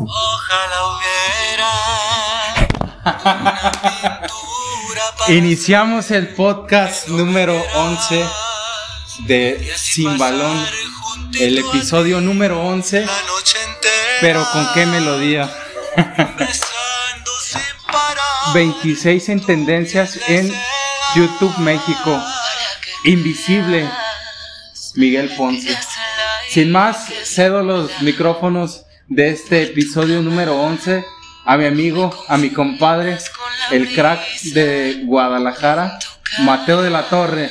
Ojalá hubiera una pintura para Iniciamos el podcast número 11 de Sin Balón, el episodio número 11, la noche entera. pero con qué melodía. Besando sin parar. 26 en tendencias en YouTube México. Invisible, Miguel Ponce. Sin más, cedo los micrófonos de este episodio número 11 a mi amigo, a mi compadre, el crack de Guadalajara, Mateo de la Torre.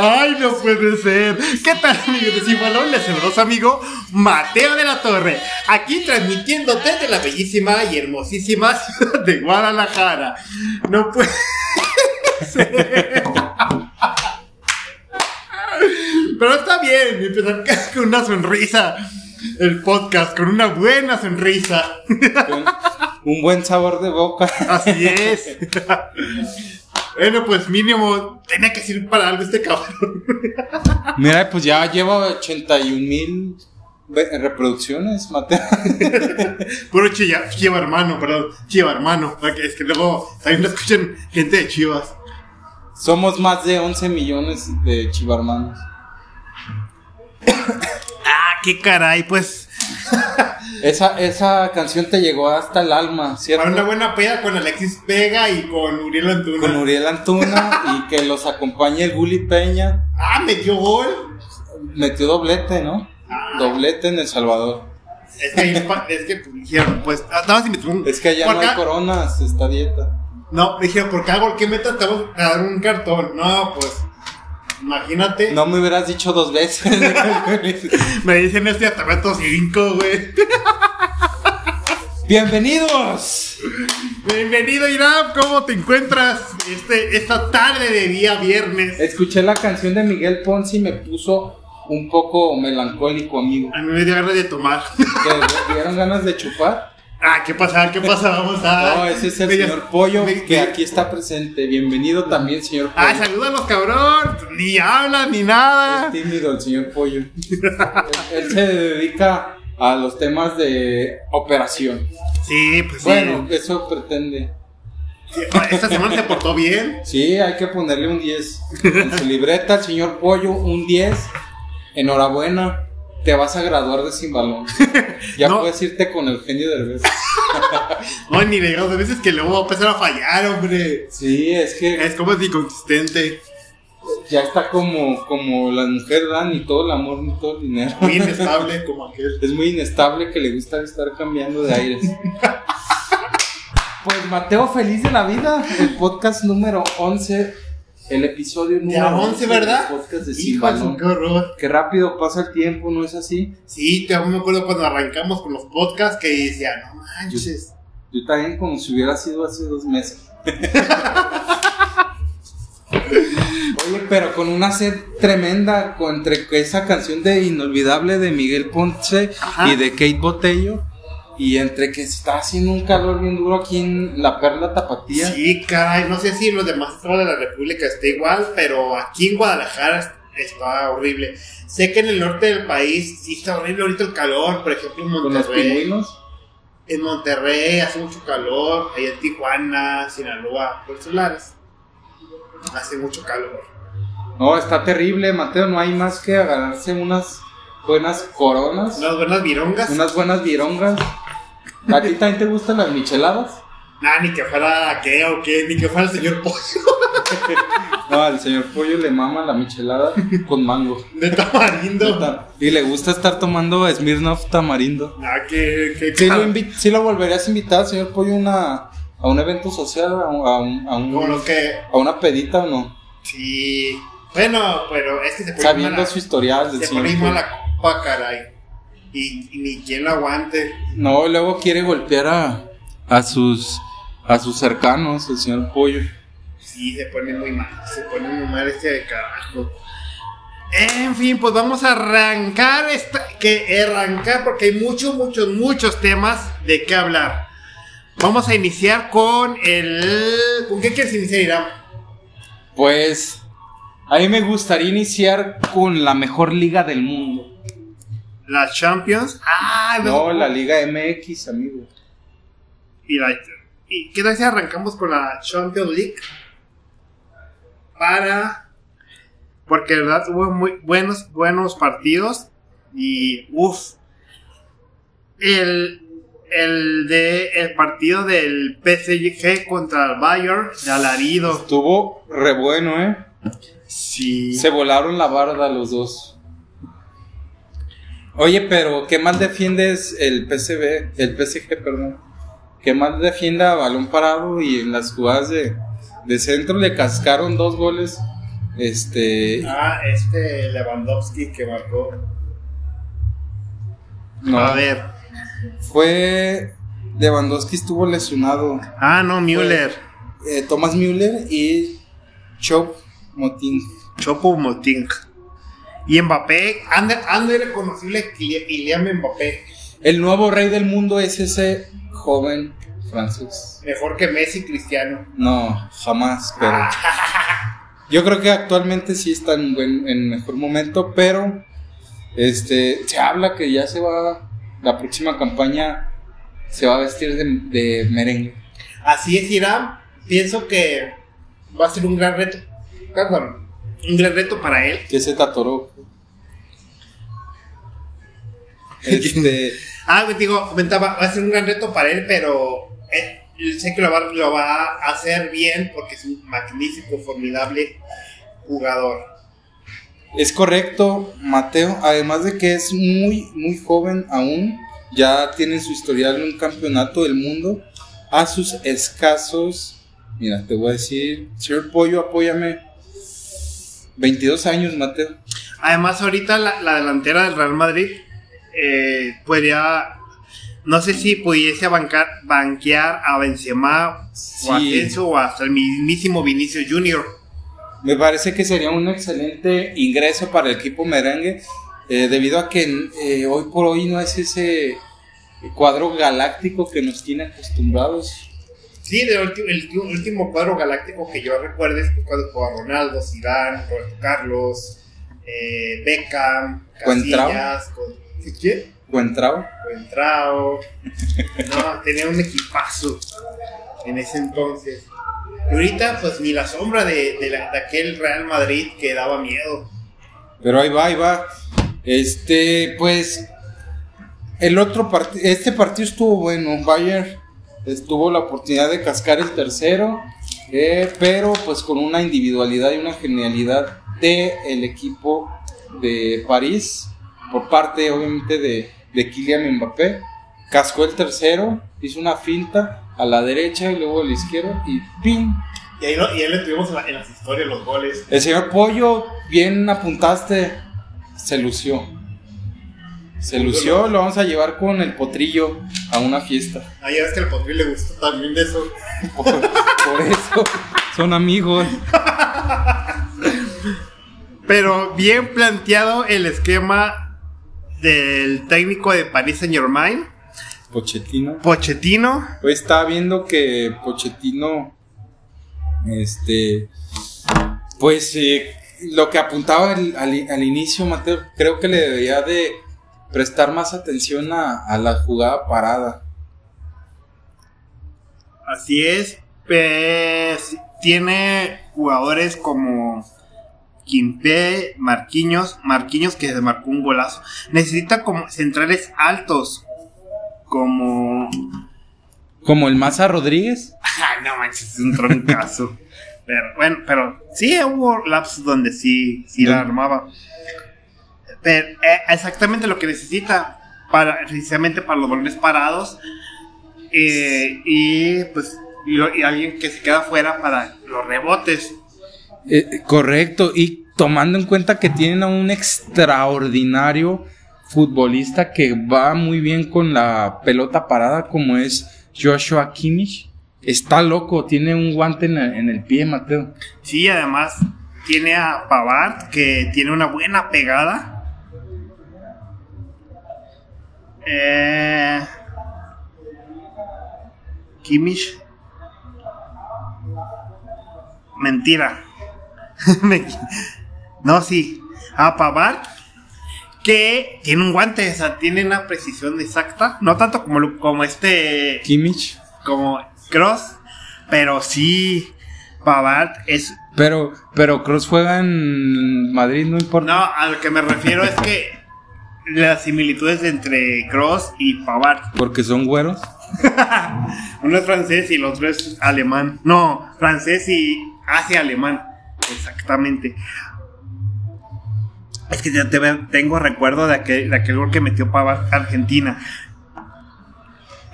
Ay, no puede ser. ¿Qué tal, amigos de Sin Balón? Les saludos, amigo Mateo de la Torre. Aquí transmitiendo desde la bellísima y hermosísima ciudad de Guadalajara. No puede ser. Pero está bien, empezar con una sonrisa. El podcast con una buena sonrisa. Con un buen sabor de boca. Así es. Bueno, pues mínimo tenía que servir para algo este cabrón. Mira, pues ya lleva 81 mil reproducciones, Mateo. Puro chiva, chiva hermano, perdón, chiva hermano. Es que luego también lo escuchan gente de chivas. Somos más de 11 millones de chivarmanos. Ah, qué caray, pues. Esa, esa canción te llegó hasta el alma, ¿cierto? Para una buena peda con Alexis Vega y con Uriel Antuna. Con Uriel Antuna y que los acompañe el Gulli Peña. Ah, metió gol. Metió doblete, ¿no? Ah. Doblete en El Salvador. Es que, es que pues, dijeron, pues, ah, nada más si metió un- Es que allá no hay coronas, está a dieta. No, me dijeron, por cada gol que metas te vamos a dar un cartón. No, pues, imagínate. No me hubieras dicho dos veces. Me dicen este meto cinco, güey. Bienvenidos. Bienvenido, Irán. ¿Cómo te encuentras este, esta tarde de día viernes? Escuché la canción de Miguel Ponce y me puso un poco melancólico, amigo. A mí me dio ganas de tomar. ¿Te dieron ganas de chupar? Ah, ¿qué pasa? ¿Qué pasa? Vamos a. No, ese es el señor Pollo me- que aquí está presente. Bienvenido también, señor Pollo. Ah, salúdanos, cabrón. Ni hablan ni nada. Es tímido el señor Pollo. él, él se dedica a los temas de operación. Sí, pues sí. Bueno, eso pretende. Sí, Esta semana se portó bien. Sí, hay que ponerle un 10. En su libreta, el señor Pollo, un 10. Enhorabuena. Te vas a graduar de sin balón. Ya No. puedes irte con el genio del beso. No, ni de dos veces que luego va a empezar a fallar, hombre. Sí, es que Es como es inconsistente. ya está como, como la mujer da ni todo el amor ni todo el dinero. Muy inestable como aquel. Es muy inestable que le gusta estar cambiando de aires. Pues Mateo, feliz de la vida. El podcast número 11. El episodio número Ya 11, ¿verdad? del podcast de su, Balón. qué horror. Qué rápido pasa el tiempo, ¿no es así? Sí, te me acuerdo cuando arrancamos con los podcasts que decía, no manches. Yo también como si hubiera sido hace dos meses. Oye, pero con una sed tremenda entre esa canción de Inolvidable de Miguel Ponce Ajá. y de Kate Botello. Y entre que está haciendo un calor bien duro aquí en la Perla Tapatía. Sí, caray, no sé si en los demás estados de la República está igual, pero aquí en Guadalajara está horrible. Sé que en el norte del país sí está horrible ahorita el calor, por ejemplo en Con los Monterrey. pingüinos. En Monterrey hace mucho calor, ahí en Tijuana, Sinaloa, por esos lados. Hace mucho calor. No, está terrible, Mateo. No hay más que agarrarse unas buenas coronas, Unas buenas virongas. unas buenas virongas. ¿A ti también te gustan las micheladas? Nah, ni que fuera qué o qué, ni que fuera el señor Pollo No, al señor Pollo le mama la michelada con mango. de tamarindo. Y le gusta estar tomando Smirnoff tamarindo. Ah, que, que ¿Sí lo, sí lo volverías a invitar, señor Pollo, una, a un evento social, a, un- a un- a un- Como los que. a una pedita o no? Sí. Bueno, pero es que se pone Sabiendo mala, su historial del se pone mala copa, caray. Y, y ni quien lo aguante. No, luego quiere golpear a, a sus a sus cercanos, el señor Pollo. Sí, se pone muy mal. Se pone muy mal este de carajo. En fin, pues vamos a arrancar esta, que arrancar porque hay muchos, muchos, muchos temas de qué hablar. Vamos a iniciar con el. ¿Con qué quieres iniciar, Irán? Pues A mí me gustaría iniciar con la mejor liga del mundo. La Champions. Ah, No, la Liga MX, amigo. Y, la, y qué tal si arrancamos con la Champions League para porque de verdad hubo muy buenos buenos partidos y uff el el de el partido del PSG contra el Bayern de alarido Estuvo re bueno, ¿eh? sí Se volaron la barda los dos. Oye, pero ¿qué más defiendes el PCB, el PSG, perdón? ¿Qué más defiende a balón parado y en las jugadas de, de centro le cascaron dos goles? Este, ah este Lewandowski que marcó no, a ver fue Lewandowski estuvo lesionado. ah no Müller Eh, Thomas Müller y Chop Moting. Chopo Moting y Mbappé anda, anda irreconocible Kylian Mbappé El nuevo rey del mundo es ese joven francés. mejor que Messi Cristiano No, jamás, pero. Yo creo que actualmente sí está en buen, en mejor momento, pero este se habla que ya se va la próxima campaña se va a vestir de, de merengue. Así es, Irán. Pienso que va a ser un gran reto. Perdón, un gran reto para él. Que se tatoró. Este, Ah, me digo, comentaba, va a ser un gran reto para él, pero eh, sé que lo va, lo va a hacer bien porque es un magnífico, formidable jugador. es correcto, Mateo. Además de que es muy, muy joven aún. Ya tiene su historial en un campeonato del mundo. A sus escasos. Mira, te voy a decir. Señor Pollo, apóyame. 22 años, Mateo. Además, ahorita la, la delantera del Real Madrid eh, podría. No sé si pudiese bancar, banquear a Benzema o a o hasta el mismísimo Vinicius Junior. Me parece que sería un excelente ingreso para el equipo merengue, eh, debido a que eh, hoy por hoy no es ese cuadro galáctico que nos tiene acostumbrados. Sí, el, último cuadro galáctico que yo recuerdo es cuando jugaba Ronaldo, Zidane, Roberto Carlos, eh, Beckham. Casillas, ¿qué? Cuentrao. Cuentrao. No, tenía un equipazo en ese entonces. Y ahorita, pues ni la sombra de, de la- de aquel Real Madrid que daba miedo. Pero ahí va, ahí va. Este, pues, el otro partido, este partido estuvo bueno. Bayern estuvo la oportunidad de cascar el tercero, eh, pero pues con una individualidad y una genialidad de el equipo de París, por parte obviamente de, de Kylian Mbappé. Cascó el tercero, hizo una finta a la derecha y luego a la izquierda y ¡pim! Y ahí, lo, y ahí lo tuvimos en, la- en las historias, los goles. El señor Pollo, bien apuntaste, se lució. Se lució, lo vamos a llevar con el potrillo a una fiesta. Ah, ya ves que al Potri le gustó también de eso. Por, por eso son amigos. Pero bien planteado el esquema del técnico de Paris Saint Germain, Pochettino. Pochettino. Hoy estaba viendo que Pochettino, este, pues eh, lo que apuntaba al, al- al inicio, Mateo, creo que le debería de prestar más atención a, a la jugada parada. Así es. Pues, tiene jugadores como Quimpe, Marquinhos, Marquinhos que se marcó un golazo. Necesita como centrales altos. Como. Como el Maza Rodríguez. Ay, no manches, es un troncazo. pero bueno, pero sí hubo lapsos donde sí, sí la armaba. Pero eh, exactamente lo que necesita para precisamente para los balones parados eh, y pues y, lo- y alguien que se queda fuera para los rebotes. Eh, correcto, y tomando en cuenta que tienen a un extraordinario futbolista que va muy bien con la pelota parada como es Joshua Kimmich. Está loco, tiene un guante en el, pie, Mateo. Sí, además tiene a Pavard que tiene una buena pegada. Eh, Kimmich. Mentira. No, sí. A Pavard, que tiene un guante, o sea, tiene una precisión exacta. No tanto como, como este. Kimmich. Como Cross, pero sí. Pavard es. Pero, pero Cruz juega en Madrid, no importa. No, a lo que me refiero es que las similitudes entre Cross y Pavard. Porque son güeros. Uno es francés y el otro es alemán. No, francés y hacia alemán. Exactamente. Es que ya tengo recuerdo de aquel, de aquel gol que metió Pavard Argentina.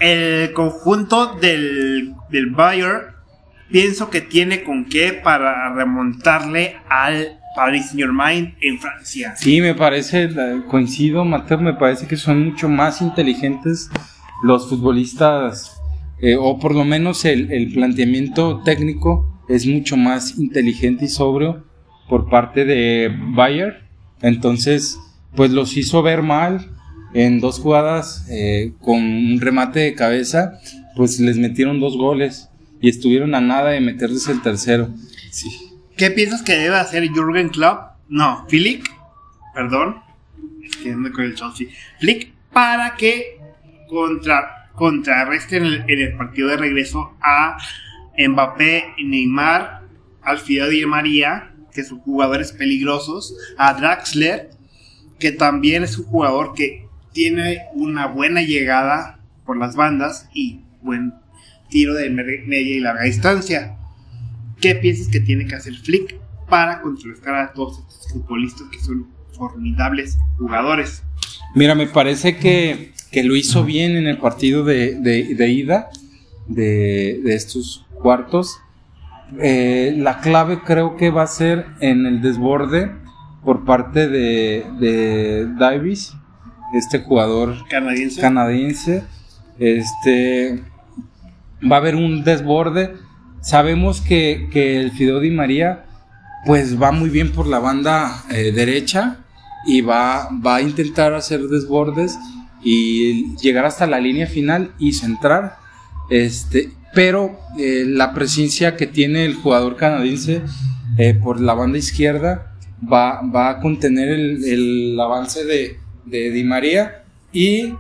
El conjunto del, del Bayern pienso que tiene con qué para remontarle al Paris Saint Germain en Francia. Sí, me parece, coincido, Mateo, me parece que son mucho más inteligentes los futbolistas, eh, o por lo menos el, el planteamiento técnico es mucho más inteligente y sobrio por parte de Bayer. Entonces, pues los hizo ver mal en dos jugadas eh, con un remate de cabeza, pues les metieron dos goles y estuvieron a nada de meterles el tercero. Sí. ¿Qué piensas que debe hacer Jürgen Klopp? No, Flick, perdón, con el Chelsea. Flick para que contra, contrarreste en el, en el partido de regreso a Mbappé, Neymar, Alfredo Di María, que son jugadores peligrosos, a Draxler, que también es un jugador que tiene una buena llegada por las bandas y buen tiro de media y larga distancia. ¿Qué piensas que tiene que hacer Flick para contrarrestar a todos estos futbolistas que son formidables jugadores? Mira, me parece que, que lo hizo bien en el partido de, de- de ida de, de estos cuartos. Eh, la clave creo que va a ser en el desborde por parte de, de Davis, este jugador Canadiense. canadiense. Este va a haber un desborde. Sabemos que, que el Fideo Di María pues va muy bien por la banda eh, derecha y va, va a intentar hacer desbordes y llegar hasta la línea final y centrar. Este, pero eh, la presencia que tiene el jugador canadiense eh, por la banda izquierda va, va a contener el, avance de, de Di María y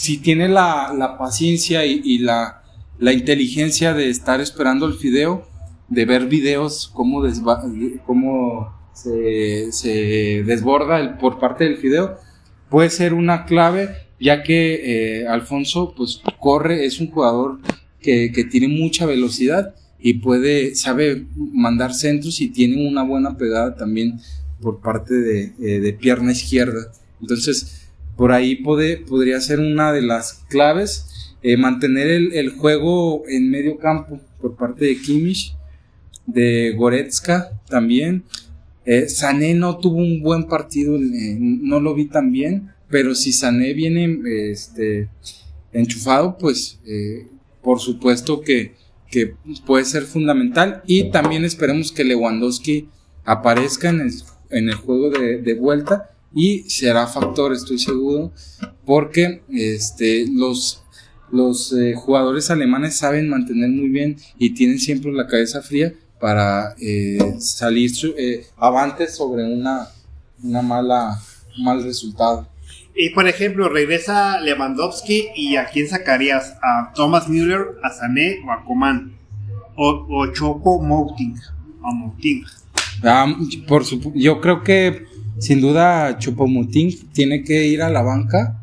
si tiene la, la paciencia y, la, la inteligencia de estar esperando el fideo, de ver videos cómo, cómo se, desborda por parte del fideo, puede ser una clave, ya que eh, Alfonso pues corre, es un jugador que, que tiene mucha velocidad y puede, sabe mandar centros y tiene una buena pegada también por parte de, eh, de pierna izquierda. Entonces, por ahí puede, podría ser una de las claves, eh, mantener el, el juego en medio campo por parte de Kimmich, de Goretzka también. Sané no tuvo un buen partido, no lo vi tan bien, pero si Sané viene este, enchufado, pues eh, por supuesto que, puede ser fundamental. Y también esperemos que Lewandowski aparezca en el, juego de, vuelta y será factor, estoy seguro, porque este, los, eh, jugadores alemanes saben mantener muy bien y tienen siempre la cabeza fría para eh, salir eh, avante sobre una, una mala, mal resultado. Y por ejemplo, regresa Lewandowski y a quién sacarías? ¿A Thomas Müller, a Sané o a Coman? O, o Chopo Mouting. O Mouting. Ah, por supu- yo creo que sin duda Chupomutín tiene que ir a la banca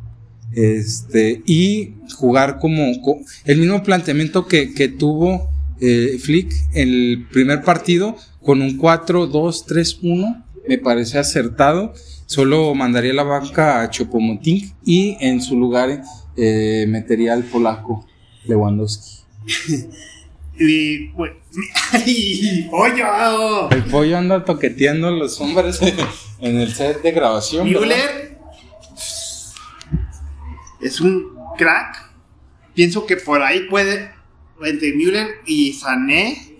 este, y jugar como, co- el mismo planteamiento que, que tuvo eh, Flick en el primer partido con un 4-2-3-1 me parece acertado solo mandaría la banca a Chopomotín y en su lugar eh, metería al polaco Lewandowski Y pues. ¡Ay! ¡Pollo! el pollo anda toqueteando a los hombres en el set de grabación. Müller es un crack. Pienso que por ahí puede, entre Müller y Sané,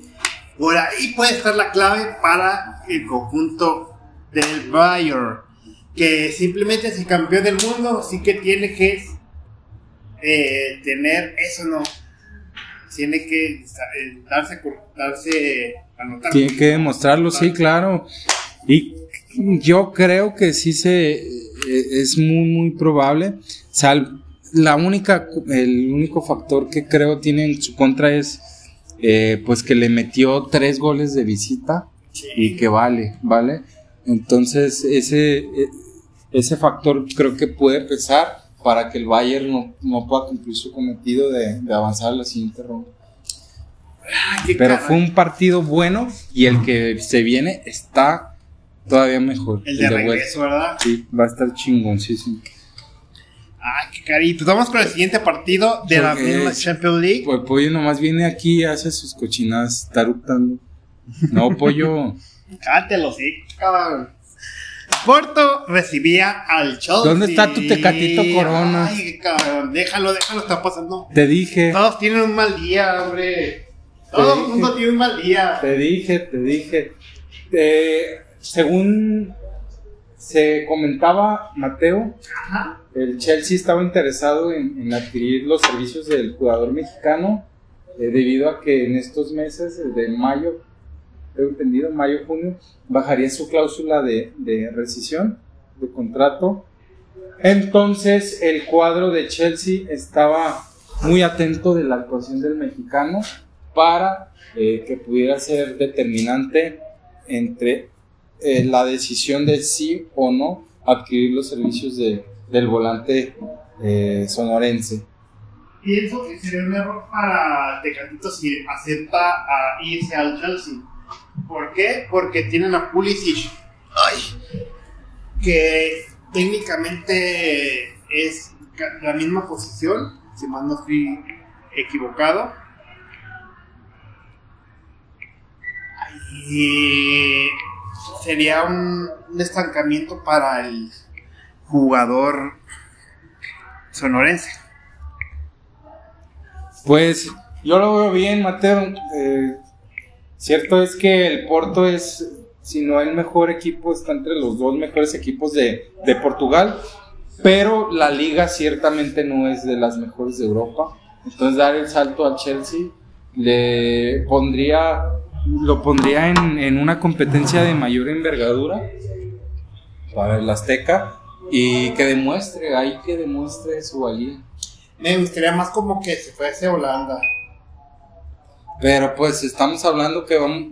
por ahí puede estar la clave para el conjunto del Bayern. Que simplemente es el campeón del mundo, sí que tiene que eh, tener eso, no. Tiene que eh, darse, darse a notar. Tiene que demostrarlo, sí, claro. Y yo creo que sí se eh, es muy muy probable. Sal, la única el único factor que creo tiene en su contra es eh, pues que le metió tres goles de visita y que vale, vale. Entonces ese ese factor creo que puede pesar para que el Bayern no, no pueda cumplir su cometido de, de avanzar a la siguiente ronda. Ay, Pero caray. fue un partido bueno y el que se viene está todavía mejor. El de regreso, ¿verdad? Sí, va a estar chingón, sí, sí. Ay, qué cari. Pues vamos con el siguiente partido de la misma Champions League. Pues pollo nomás viene aquí y hace sus cochinadas, está eructando. No, pollo. Cátelo, sí, cabrón. Porto recibía al Chelsea. ¿Dónde está tu Tecatito Corona? Ay, cabrón, déjalo, déjalo, está pasando. Te dije, Todos tienen un mal día, hombre. Todo el mundo tiene un mal día. te dije, te dije. Eh, según se comentaba Mateo, Ajá. el Chelsea estaba interesado en, en adquirir los servicios del jugador mexicano eh, debido a que en estos meses de mayo, tengo entendido, mayo, junio, bajaría su cláusula de, de rescisión de contrato. Entonces el cuadro de Chelsea estaba muy atento de la actuación del mexicano para eh, que pudiera ser determinante entre eh, la decisión de sí o no adquirir los servicios de, del volante eh, sonorense. Pienso que sería un error para Tecatito si acepta a irse al Chelsea. ¿Por qué? Porque tienen a Pulisic. Ay. Que técnicamente es la misma posición, si más no estoy equivocado. Y sería un, un estancamiento para el jugador sonorense. Pues yo lo veo bien, Mateo. Eh, cierto es que el Porto es, si no el mejor equipo, está entre los dos mejores equipos de, de Portugal. Pero la liga ciertamente no es de las mejores de Europa. Entonces dar el salto al Chelsea le pondría, lo pondría en, en una competencia de mayor envergadura para el Azteca y que demuestre, ahí que demuestre su valía. Me gustaría más como que se fuese Holanda. Pero pues estamos hablando que vamos,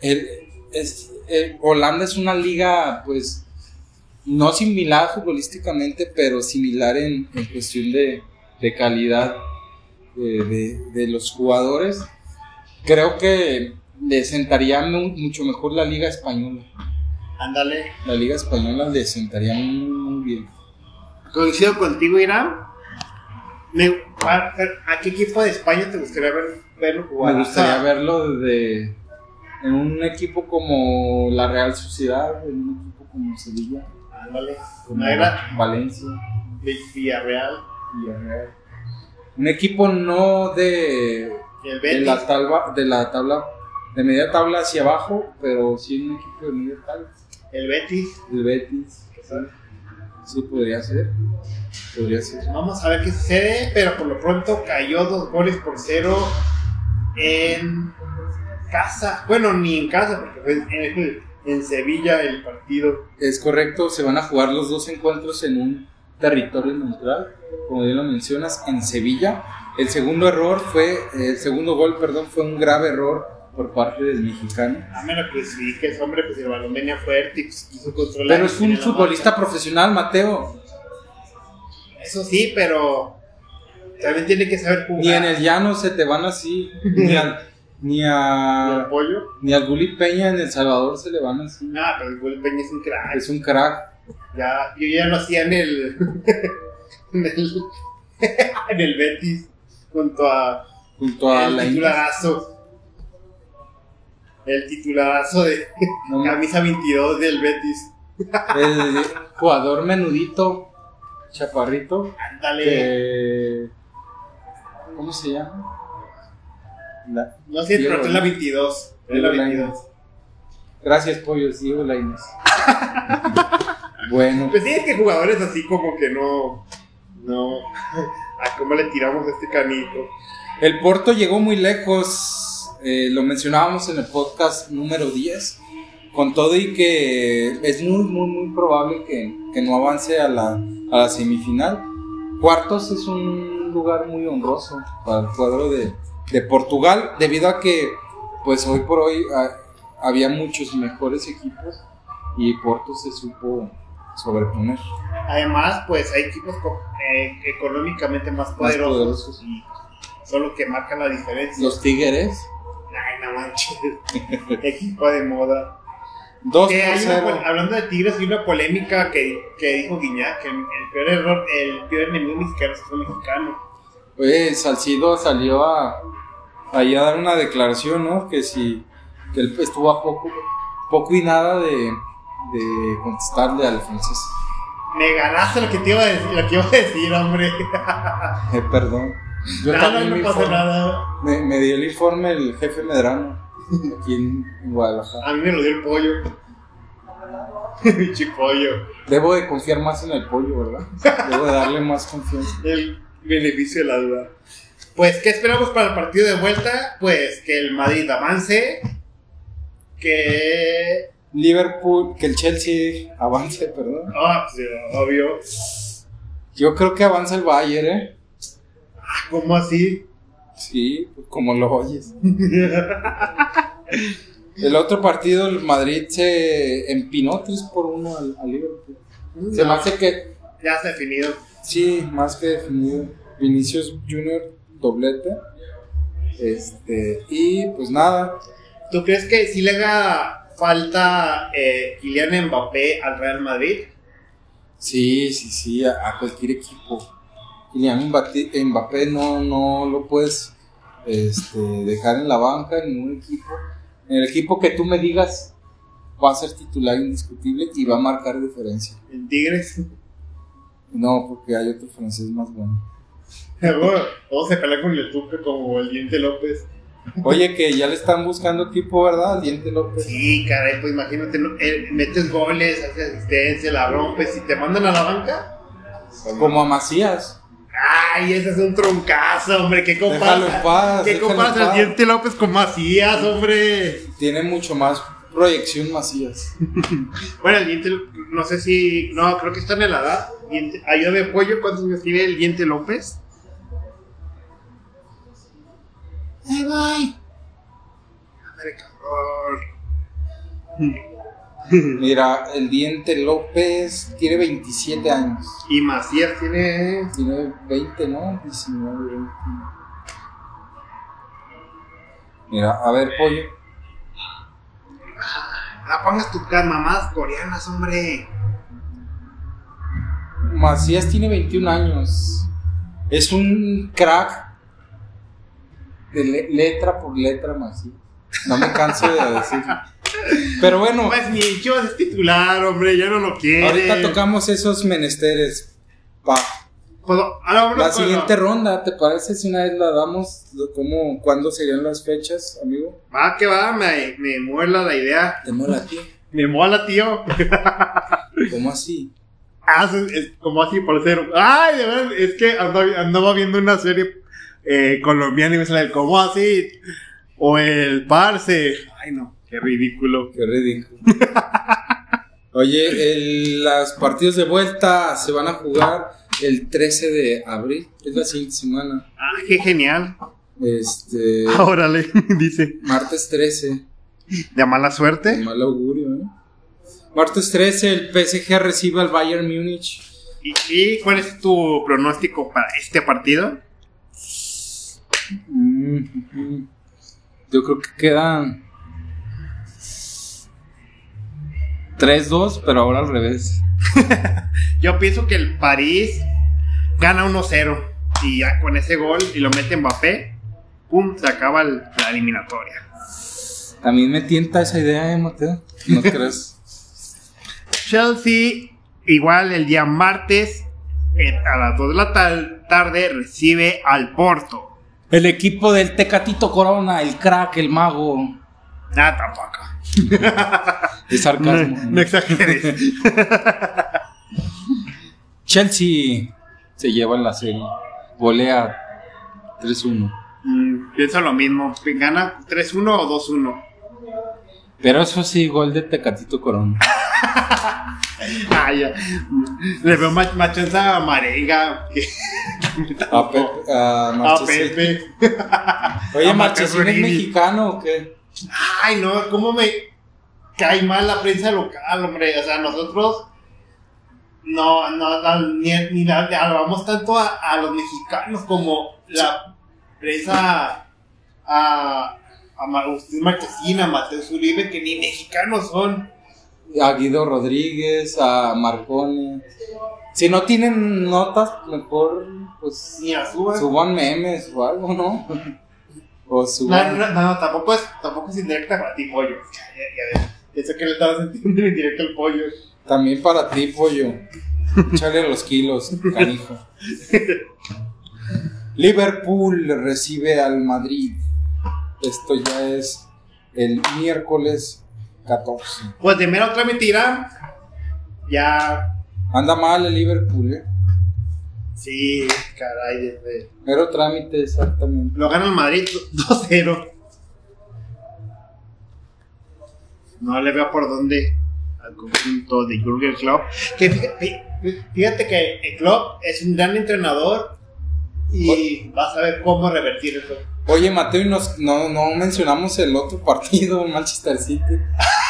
el, es, el- Holanda es una liga pues no similar futbolísticamente, pero similar en, en cuestión de, de calidad de, de- de los jugadores. Creo que le sentaría mu- mucho mejor la liga española. Ándale. La liga española le sentaría muy, bien. Coincido contigo, Irán. Me, ¿a qué equipo de España te gustaría ver, verlo jugar? Me gustaría verlo de, en un equipo como la Real Sociedad, en un equipo como Sevilla. Ándale. como ¿No era Valencia, Villarreal? Villarreal. Un equipo no de, el de la tabla, de la tabla, de media tabla hacia abajo, pero sí un equipo de media tabla. El Betis. El Betis, sí, sí podría ser, podría ser. Vamos a ver qué sucede, pero por lo pronto cayó dos goles por cero en casa. Bueno, ni en casa, porque fue en, en Sevilla el partido. Es correcto, se van a jugar los dos encuentros en un territorio neutral, como bien lo mencionas, en Sevilla. El segundo error fue, el segundo gol, perdón, fue un grave error por parte del mexicano. A menos que sí, que es hombre, pues el balón venía fuerte y pues, quiso controlar. Pero es un futbolista profesional, Mateo. Eso sí, pero también tiene que saber jugar. Ni en el llano se te van así, ni, al- ni ¿Y el a pollo? ni al Gullit Peña en El Salvador se le van así. Nah, pero el Gol Peña es un crack. Es un crack. Ya, yo ya lo hacía en el. en el. en el Betis. Junto a. Junto a el la titularazo. El titularazo de No, camisa 22 del Betis. el jugador menudito, chaparrito, Ándale. que ¿cómo se llama? La- No sé, pero es la Lainez. 22. Es la Diego 22. Gracias, pollo, Diego Lainez. bueno, Pues sí, es que jugadores así como que no. No. ¿A cómo le tiramos a este canico? el Porto llegó muy lejos. eh, lo mencionábamos en el podcast número 10. con todo y que es muy, muy, muy probable que, que no avance a la, a la semifinal. Cuartos es un lugar muy honroso para el cuadro de, de Portugal, debido a que, pues hoy por hoy ah, había muchos mejores equipos y Porto se supo sobreponer. Además, pues hay equipos eh, económicamente más poderosos, poderosos. y son los que marcan la diferencia. Los Tigres, Ay, no manches. Equipo de moda. 2 Que hay una 0. pol- hablando de Tigres, hay una polémica que, que dijo Guiñac, que el, el peor error, el peor enemigo mexicano es el mexicano. Oye, Salcido salió a, a dar una declaración, ¿no? Que si que él estuvo a poco, poco y nada de, de contestarle al francés. Me ganaste lo que te iba a decir, lo que iba a decir hombre. Eh, perdón. Yo no me, pasa nada. me, me dio el informe el jefe Medrano aquí en, en Guadalajara. A mí me lo dio el pollo. Pinche pollo. Debo de confiar más en el pollo, ¿verdad? Debo de darle más confianza. El beneficio de la duda. Pues, ¿qué esperamos para el partido de vuelta? Pues que el Madrid avance. Que. Liverpool, que el Chelsea avance, perdón. Ah, sí, obvio. Yo creo que avanza el Bayern, ¿eh? ¿Cómo así? Sí, pues como lo oyes. El otro partido, el Madrid se empinó 3 por 1 al, al Liverpool. Se me No, hace que, Ya está definido. sí, más que definido. Vinicius Junior, doblete. Este, y pues nada, ¿Tú crees que si le haga falta eh, Kylian Mbappé al Real Madrid? sí, sí, sí, a, a cualquier equipo. Kylian Mbappé, no, no lo puedes este, dejar en la banca en ningún equipo. En el equipo que tú me digas va a ser titular indiscutible y va a marcar diferencia. En Tigres. No, porque hay otro francés más bueno. Vamos a pelear con el Tuque como el Diente López. Oye, que ya le están buscando equipo, ¿verdad? Al Diente López. Sí, caray, pues imagínate. Eh, metes goles, haces asistencia, la rompes y te mandan a la banca. Como a Macías. Ay, ese es un troncazo, hombre, qué compara. ¿Qué el paz. Diente López con Macías, hombre? Tiene mucho más proyección Macías. Bueno, el Diente, no sé si, no, creo que está en la edad. Diente, ayúdame, pollo, ¿cuántos años tiene el Diente López? Ahí voy. Madre cabrón. Mira, el Diente López tiene 27 años. Y Macías tiene. Tiene 20, ¿no? 19, 20. Mira, a ver, pollo. Ah, pongas tus mamás coreanas, hombre. Macías tiene 21 años. Es un crack de le- letra por letra Macías. No me canso de decirlo. Pero bueno, Pues ni Chivas es titular, hombre, ya no lo quiere. ahorita tocamos esos menesteres. Pa. Ahora La siguiente ronda, ¿te parece si una vez la damos? ¿Cómo, ¿Cuándo serían las fechas, amigo? Va que va, me, me muela la idea. Te mola, tío. Me mola, tío. ¿Cómo así? Ah, es, es como así por ser. Ay, de verdad, es que andaba, andaba viendo una serie eh, colombiana y me sale el como así. O el parce. Ay, no, qué ridículo. Qué ridículo. Oye, el- los partidos de vuelta se van a jugar el 13 de abril, es la siguiente semana. Ah, qué genial. Este, Órale, dice. martes 13, De mala de suerte. mal augurio, ¿eh? Martes 13, el PSG recibe al Bayern Múnich. ¿Y, y cuál es tu pronóstico para este partido? Mm, ujú. Yo creo que quedan 3-2, pero ahora al revés. Yo pienso que el París gana 1-0 y ya con ese gol y lo mete Mbappé, pum, se acaba el- la eliminatoria. A mí me tienta esa idea, ¿eh, Mateo? ¿No crees? Chelsea, igual el día martes, a las 2 de la tarde, recibe al Porto. El equipo del Tecatito Corona, el crack, el mago. Ah, tampoco. Es sarcasmo. No, no exageres. Chelsea se lleva en la serie. Golea 3-1. Mm, pienso lo mismo. Gana 3-1 o 2-1. Pero eso sí, gol de Tecatito Corona. Ah, ya. Le veo más, más chance a Marenga que A, Pepe, a a. Pepe. Oye, ¿Marchesín es mexicano o qué? Ay, no, cómo me cae mal la prensa local, hombre. O sea, nosotros no, no, ni, ni la- le alabamos tanto a, a los mexicanos como la prensa a, a Agustín Marchesín, a Mateo Uribe, que ni mexicanos son. A Guido Rodríguez, a Marconi. Si no tienen notas, mejor pues Ni a Suba. suban memes o algo, ¿no? O No, suban. no, no, tampoco es, tampoco es indirecta para ti, pollo. Ya, ya, ya. Eso que le estaba sintiendo indirecta al pollo. También para ti, pollo. Échale los kilos, canijo. Liverpool recibe al Madrid. Esto ya es el miércoles 14. Pues de mera otra mentira, ya. Anda mal el Liverpool, ¿eh? Sí, caray, desde. Mero trámite, exactamente. Lo gana el Madrid 2-0. No le veo por dónde al conjunto de Jürgen Klopp. Que fíjate, fíjate que el Klopp es un gran entrenador y vas a ver cómo revertir eso. Oye, Mateo, y nos, no, no mencionamos el otro partido, Manchester City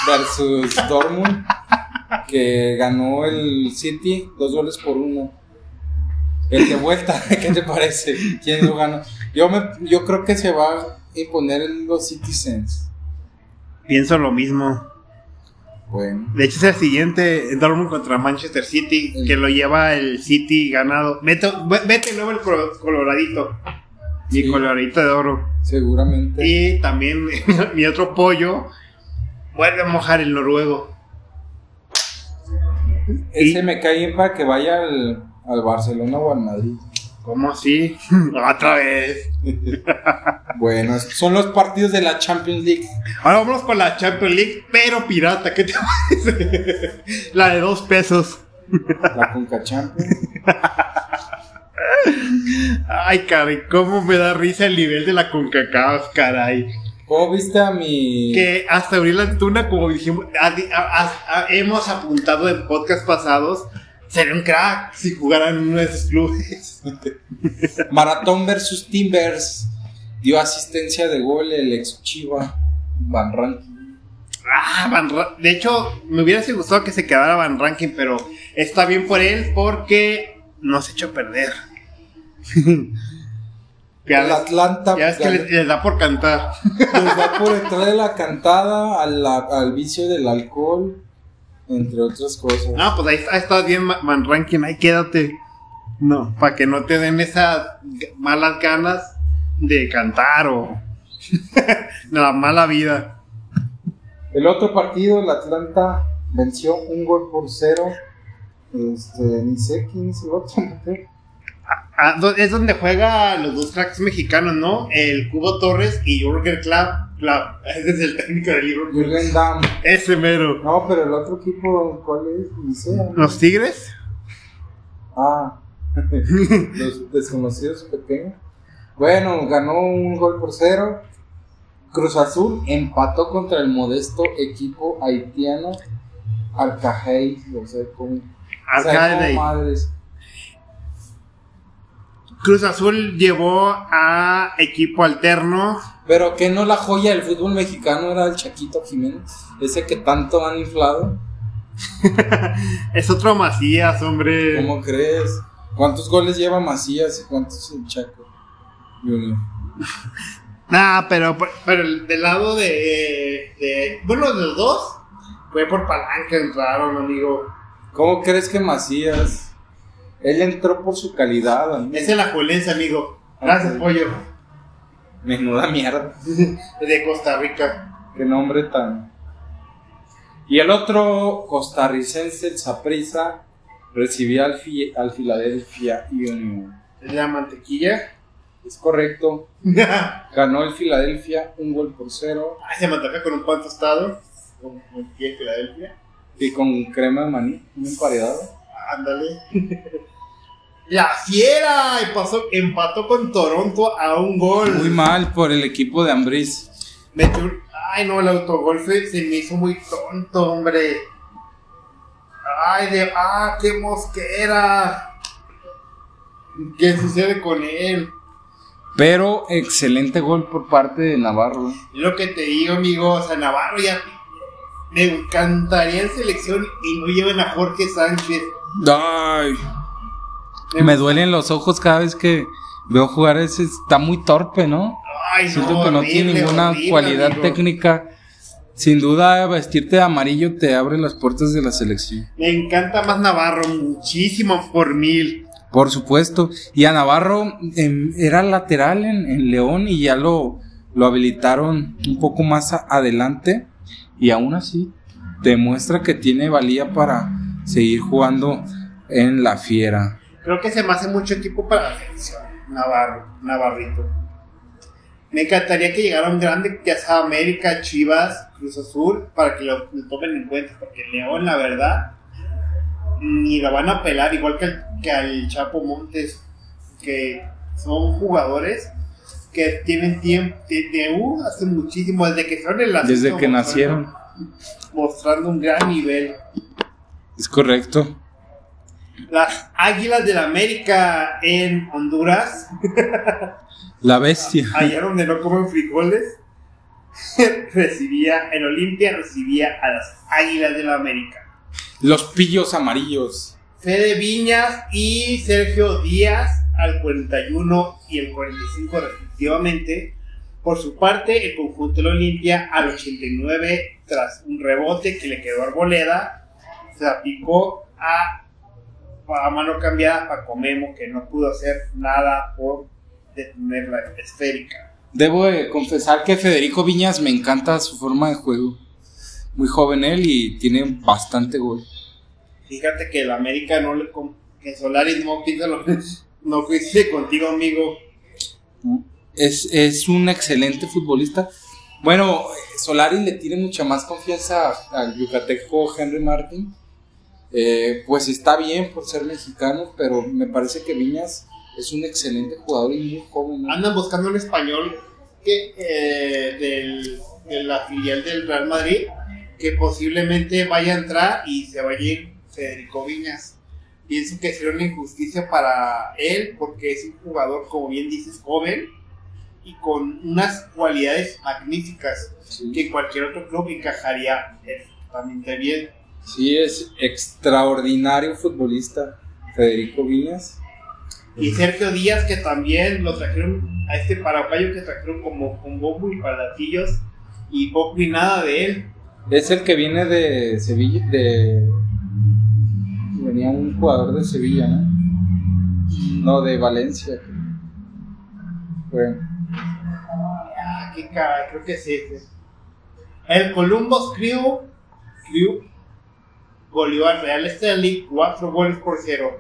versus Dortmund, que ganó el City dos goles por uno. El de vuelta, ¿qué te parece? ¿Quién lo ganó? Yo, me, yo creo que se va a imponer los Citizens. Pienso lo mismo. Bueno, De hecho, es el siguiente Dortmund contra Manchester City, que lo lleva el City ganado. Vete, vete luego el colo- coloradito. Mi Sí. coloradito de oro. seguramente. Y también mi otro pollo vuelve a mojar el noruego. Ese me cae para que vaya al, al Barcelona o al Madrid. ¿Cómo así? Otra vez. Bueno, son los partidos de la Champions League. Ahora vámonos con la Champions League, pero pirata. ¿Qué te parece? La de dos pesos. La Conca Champions. Ay, caray, cómo me da risa el nivel de la CONCACAF, caray. ¿Cómo viste a mi... Que hasta Uriel Antuna, como dijimos, a- a- a- hemos apuntado en podcast pasados, sería un crack si jugaran en uno de esos clubes. Maratón versus Timbers. Dio asistencia de gol el ex Chiva Van Rankin. Ah, Van Ra- de hecho, me hubiera gustado que se quedara Van Ranking, pero está bien por él porque no se echó a perder. ya El ves- Atlanta ya ves que les, les da por cantar. les da por entrar de la cantada al, al vicio del alcohol, entre otras cosas. No, pues ahí, está- ahí estás bien, Ma- Van Ranking, ahí quédate. No, para que no te den esas malas ganas de cantar o de la mala vida. El otro partido, el Atlanta venció un gol por cero. Este, ni sé quién es el otro. Ah, es donde juega los dos cracks mexicanos, ¿no? El Cubo Torres y Jürgen Klopp. Klopp. Ese es el técnico del libro. Jürgen Damm. Ese mero. No, pero el otro equipo, ¿cuál es? Ni sé. ¿Los Tigres? Ah, los desconocidos pequeños. Bueno, ganó un gol por cero. Cruz Azul empató contra el modesto equipo haitiano Arcajay. O sea, con, o sea, Arcade. como madres. Cruz Azul llevó a equipo alterno. Pero que no la joya del fútbol mexicano era el Chaquito Jiménez. Ese que tanto han inflado. Es otro Macías, hombre. ¿Cómo crees? ¿Cuántos goles lleva Macías y cuántos el Chaco? Junior? Nah, pero, pero el- del lado de, de- Bueno, de los dos. Fue por palanca, entraron, amigo. ¿Cómo crees que Macías? Él entró por su calidad, amigo. Es el ajuelense, amigo. Gracias, pollo. Menuda mierda. De Costa Rica. Qué nombre tan. Y el otro costarricense, el Saprissa, recibía al, Fi- al Philadelphia Union. Es la mantequilla. Es correcto. Ganó el Philadelphia un gol por cero se me antoja con un pan tostado. Con con pie de Filadelfia. y con crema de maní, un emparedado. Ándale. La fiera y pasó, empató con Toronto a un gol. Muy mal por el equipo de un- Ay, no, el autogolfe se me hizo muy tonto, hombre. Ay, de. ¡Ah, qué mosquera! ¿Qué sucede con él? Pero excelente gol por parte de Navarro. Es lo que te digo, amigo. O sea, Navarro ya. Me encantaría en selección y no lleven a Jorge Sánchez. Ay. Me duelen los ojos cada vez que veo jugar ese. Está muy torpe, ¿no? Ay, no, Siento que no tiene ninguna horrible, cualidad amigo. técnica. Sin duda, vestirte de amarillo te abre las puertas de la selección. Me encanta más Navarro, muchísimo por mil. Por supuesto. Y a Navarro em, era lateral en, en León y ya lo, lo habilitaron un poco más a- adelante. Y aún así demuestra que tiene valía para seguir jugando en la fiera. Creo que se me hace mucho equipo para la selección. Navarro, Navarrito. Me encantaría que llegara un grande, ya sea América, Chivas, Cruz Azul, para que lo, lo tomen en cuenta. Porque León, la verdad, ni la van a pelar, igual que, al- que al Chapo Montes, que son jugadores que tienen tiempo, de, de, uh, hace muchísimo, desde que son el Desde que nacieron. Mostrando un gran nivel. Es correcto. Las Águilas del América en Honduras, La bestia. allá donde no comen frijoles, recibía, en Olimpia recibía a las Águilas del América. Los pillos amarillos. Fede Viñas y Sergio Díaz al 41 y el 45 respectivamente. Por su parte, el conjunto de la Olimpia al 89 tras un rebote que le quedó a Arboleda, se aplicó a, a mano cambiada a Paco Memo que no pudo hacer nada por detener la esférica. Debo de confesar que Federico Viñas me encanta su forma de juego. Muy joven él y tiene bastante gol. Fíjate que el América no le com- que Solari no lo no coincide contigo, amigo. Es, es un excelente futbolista. Bueno, Solari le tiene mucha más confianza al yucateco Henry Martin. Eh, pues está bien por ser mexicano, pero me parece que Viñas es un excelente jugador y muy joven. ¿no? Andan buscando un español que eh, del, de la filial del Real Madrid que posiblemente vaya a entrar y se vaya a ir Federico Viñas. Pienso que sería una injusticia para él porque es un jugador, como bien dices, joven y con unas cualidades magníficas Sí. que cualquier otro club encajaría perfectamente bien. Sí, es extraordinario futbolista Federico Viñas. Y Sergio Díaz, que también lo trajeron a este paraguayo que trajeron como con bombo y palatillos y poco y nada de él. Es el que viene de Sevilla, de... Venía un jugador de Sevilla, ¿no? No, de Valencia. Bueno, Ah, qué caray, creo que sí. El Columbus Crew, Crew goleó al Real Stanley 4 goles por 0.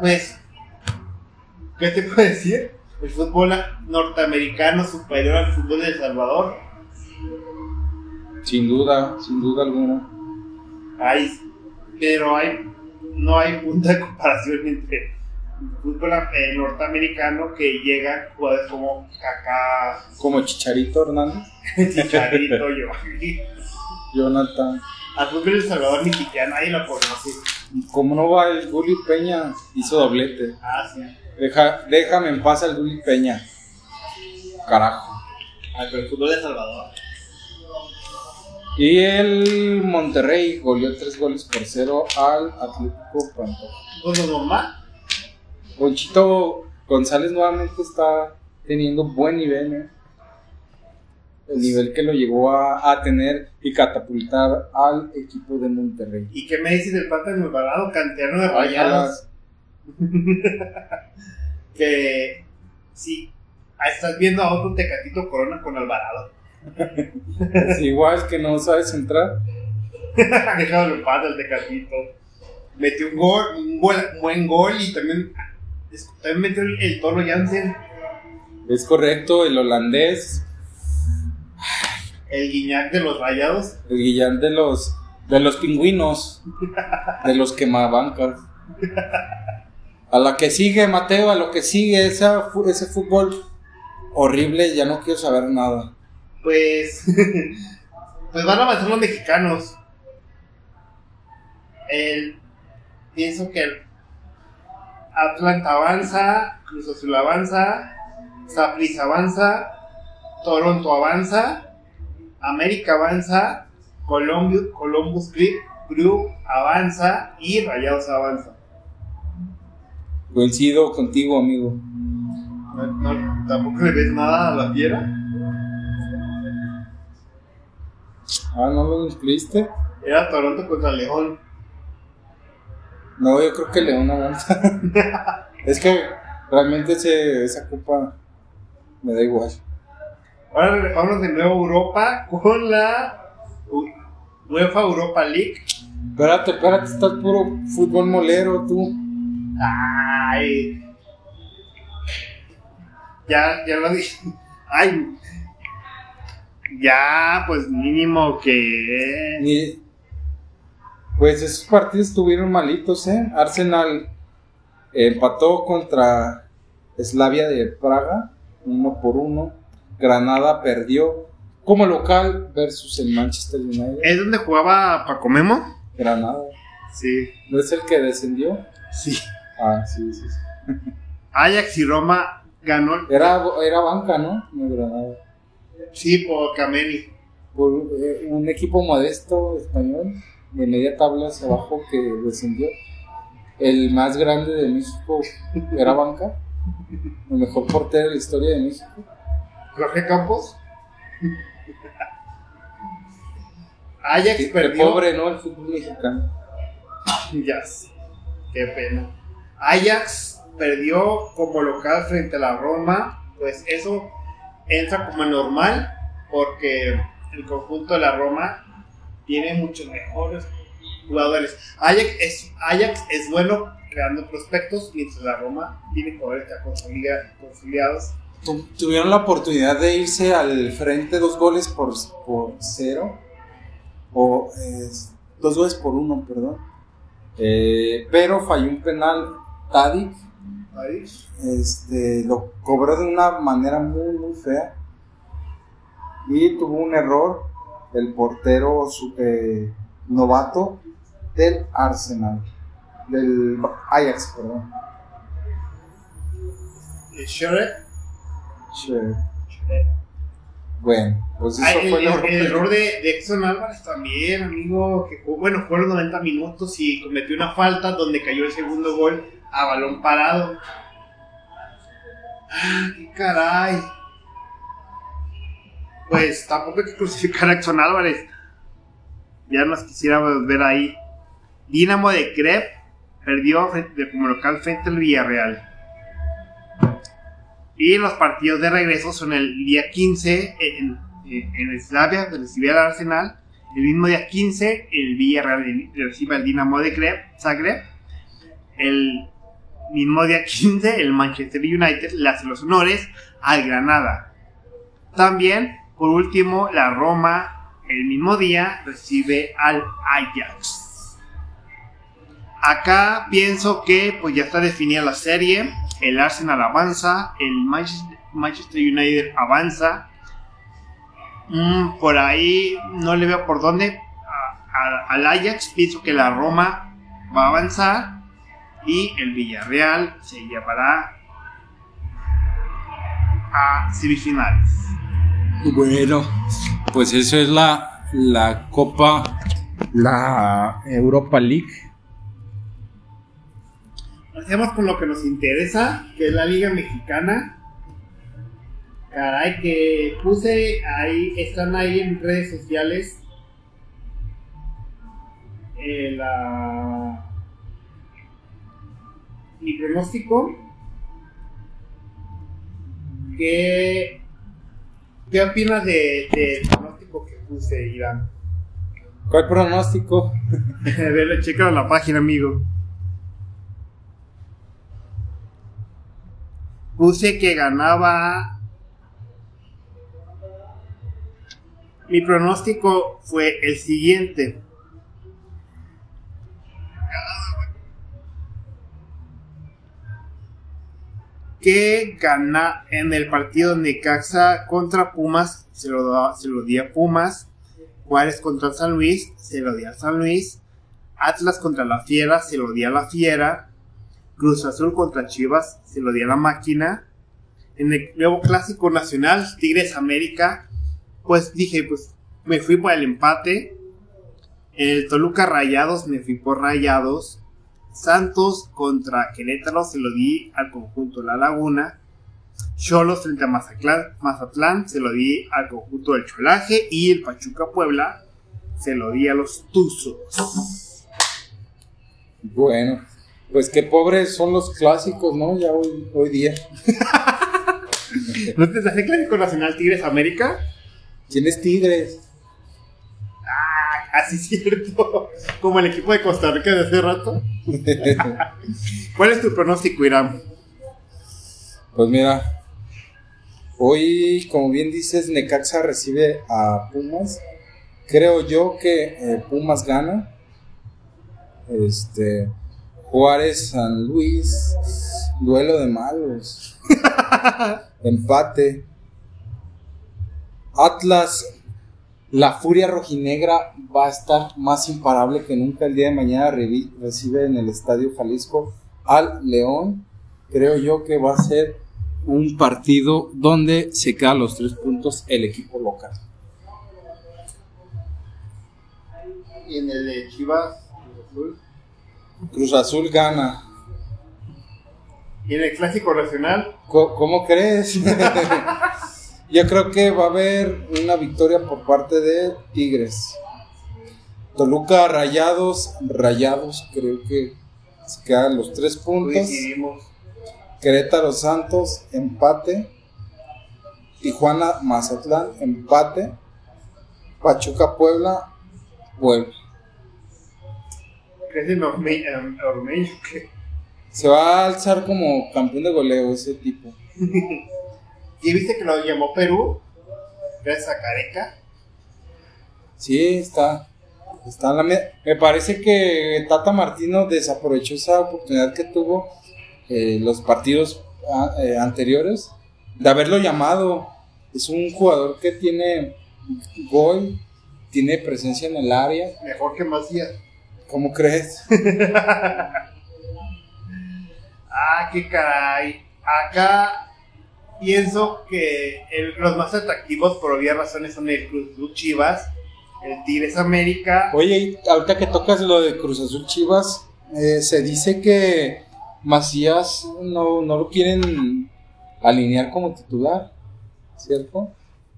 Pues, ¿qué te puedo decir? El fútbol norteamericano superior al fútbol de El Salvador. sin duda, sin duda alguna. Hay, pero hay, no hay punto de comparación entre el fútbol eh, norteamericano que llegan jugadores como Kaká, Como Chicharito Hernández, Chicharito, yo. Jonathan. Al fútbol de El Salvador ni siquiera nadie lo conoce. ¿Cómo no va el Gulli Peña? Hizo doblete. Ah, sí. Deja, déjame en paz al Gulli Peña. Carajo. Al pero el fútbol de El Salvador. Y el Monterrey goleó tres goles por cero al Atlético Pantoja. Pues lo normal. Ponchito González nuevamente está teniendo buen nivel, ¿eh? El nivel que lo llevó a, a tener y catapultar al equipo de Monterrey. ¿Y qué me dices del Plátano Alvarado, canterano de Ay, Rayados? que sí, estás viendo a otro Tecatito Corona con Alvarado. Es igual que no sabes entrar. Dejado en paz el Tecatito. Metió un gol, un, gol- un buen gol y también, también metió el, el Toro Jansen, Es correcto, el holandés, el Guiñac de los Rayados. el Guillán de los, de los pingüinos, de los quemabancas. A la que sigue, Mateo, a lo que sigue, esa ese fútbol horrible, ya no quiero saber nada. Pues. pues van a avanzar los mexicanos. El, pienso que el Atlanta avanza, Cruz Azul avanza, Saprissa avanza, Toronto avanza, América avanza, Columbus, Columbus Crew, avanza y Rayados avanza. Coincido contigo, amigo. No, no, ¿Tampoco le ves nada a la fiera? Ah, ¿no lo incluiste? Era Toronto contra León. No, yo creo que León avanza. es que realmente ese, esa copa me da igual. Ahora vamos de nuevo a Europa con la UEFA Europa League. Espérate, espérate, estás puro fútbol molero tú. Ay. Ya, ya lo dije. Ay. Ya, pues mínimo que. Ni- Pues esos partidos estuvieron malitos, ¿eh? Arsenal empató contra Slavia de Praga, uno por uno. Granada perdió como local versus el Manchester United. ¿Es donde jugaba Paco Memo? Granada. Sí. ¿No es el que descendió? Sí. Ah, sí, sí. sí. Ajax y Roma ganó. Era, era banca, ¿no? No Granada. Sí, por Kameni. Por eh, un equipo modesto español, de media tabla hacia abajo, que descendió. El más grande de México era banca. El mejor portero de la historia de México. Jorge Campos. Ajax qué perdió. pobre, ¿no? El fútbol mexicano. Ya sé. Qué pena. Ajax perdió como local frente a la Roma. Pues eso entra como normal. Porque el conjunto de la Roma tiene muchos mejores jugadores. Ajax es, Ajax es bueno creando prospectos. Mientras la Roma tiene jugadores ya consolida- consolidados. Tu- Tuvieron la oportunidad de irse al frente dos goles por, por cero. O eh, dos goles por uno, perdón. Eh, pero falló un penal Tadic. Este, lo cobró de una manera muy, muy fea. Y tuvo un error el portero su- eh, novato del Arsenal, del Ajax, perdón. Sherek. Che. Bueno, pues eso Ay, fue el error. el error de, de Exxon Álvarez también, amigo, que jugó- bueno, fue los 90 minutos y cometió una falta donde cayó el segundo gol a balón parado. Ah, qué caray. Pues tampoco hay que crucificar a Exxon Álvarez. Ya nos quisiéramos ver ahí. Dinamo de Krep perdió frente- como local frente al Villarreal. Y los partidos de regreso son el día 15 en, en, en Slavia, que recibe al Arsenal. El mismo día 15, el Villarreal recibe al Dinamo de Krep- Zagreb. El mismo día 15, el Manchester United le hace los honores al Granada. También, por último, la Roma, el mismo día, recibe al Ajax. Acá pienso que pues ya está definida la serie. El Arsenal avanza, el Manchester, United avanza. Mm, por ahí no le veo por dónde. Al Ajax pienso que la Roma va a avanzar y el Villarreal se llevará a semifinales. Bueno, pues eso es la, la Copa, la Europa League. Hacemos con lo que nos interesa, que es la Liga Mexicana. Caray, que puse ahí, están ahí en redes sociales. eh, la... Mi pronóstico. ¿Qué, qué opinas de, del pronóstico que puse, Iván? ¿Cuál pronóstico? Ver, checa la página, amigo. Puse que ganaba. Mi pronóstico fue el siguiente. que gana en el partido Necaxa contra Pumas, se lo, da- se lo di a Pumas. Juárez contra San Luis, se lo di a San Luis. Atlas contra la Fiera, se lo di a la Fiera. Cruz Azul contra Chivas, se lo di a la máquina. En el nuevo clásico nacional, Tigres América, pues dije, pues me fui por el empate. En el Toluca Rayados, me fui por Rayados. Santos contra Querétaro, se lo di al conjunto La Laguna. Cholos frente a Mazatlán, Mazatlán, se lo di al conjunto del Cholaje. Y el Pachuca Puebla, se lo di a los Tuzos. Bueno, pues qué pobres son los clásicos, ¿no? Ya hoy, hoy día. ¿No te hace clásico nacional Tigres América? ¿Quién es Tigres? Ah, así cierto. Como el equipo de Costa Rica de hace rato. ¿Cuál es tu pronóstico, Irán? Pues mira, hoy, como bien dices, Necaxa recibe a Pumas. Creo yo que eh, Pumas gana. Este, Juárez, San Luis, duelo de malos. Empate. Atlas, la furia rojinegra va a estar más imparable que nunca el día de mañana. Recibe en el Estadio Jalisco al León creo yo que va a ser un partido donde se quedan los tres puntos el equipo local. Y en el de Chivas, Azul. Cruz Azul gana. Y en el clásico nacional, ¿Cómo crees? yo creo que va a haber una victoria por parte de Tigres. Toluca Rayados, Rayados creo que se quedan los tres puntos. Querétaro Santos, empate. Tijuana Mazatlán, empate. Pachuca Puebla, Puebla. ¿Crees en Orme- en Ormeño? ¿Qué? Se va a alzar como campeón de goleo ese tipo. ¿Y viste que lo llamó Perú? Gracias a Careca. Sí, está. Está en la me, me parece que Tata Martino desaprovechó esa oportunidad que tuvo eh, los partidos ah, eh, anteriores de haberlo llamado. Es un jugador que tiene gol, tiene presencia en el área. Mejor que Macías. ¿Cómo crees? Ah, qué caray. Acá pienso que el- los más atractivos por obvias razones son el Cruz Azul Chivas, el Tigres América. Oye, y ahorita que tocas lo de Cruz Azul Chivas, eh, se dice que Macías no, no lo quieren alinear como titular, ¿cierto?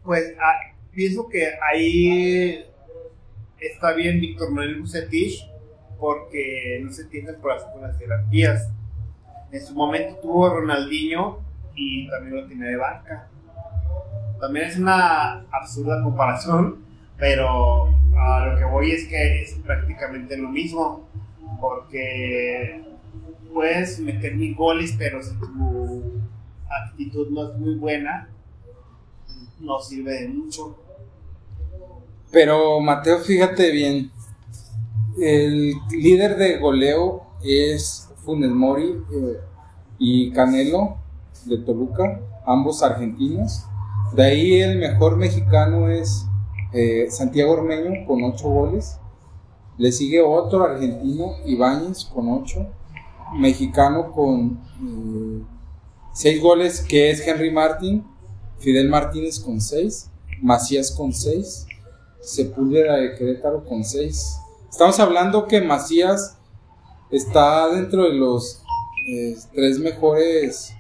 Pues ah, pienso que ahí está bien Víctor Manuel Bucetich porque no se entienden por las, por las jerarquías. En su momento tuvo Ronaldinho y también lo tenía de banca. También es una absurda comparación, pero a lo que voy es que es prácticamente lo mismo, porque puedes meter mil goles, pero si tu actitud no es muy buena, no sirve de mucho. Pero Mateo, fíjate bien, el líder de goleo es Funes Mori eh, y Canelo de Toluca, ambos argentinos. De ahí el mejor mexicano es eh, Santiago Ormeño con 8 goles. Le sigue otro argentino, Ibáñez, con 8. Mexicano con 6 goles, que es Henry Martin. Fidel Martínez con 6. Macías con 6. Sepúlveda de Querétaro con 6. Estamos hablando que Macías está dentro de los eh, tres mejores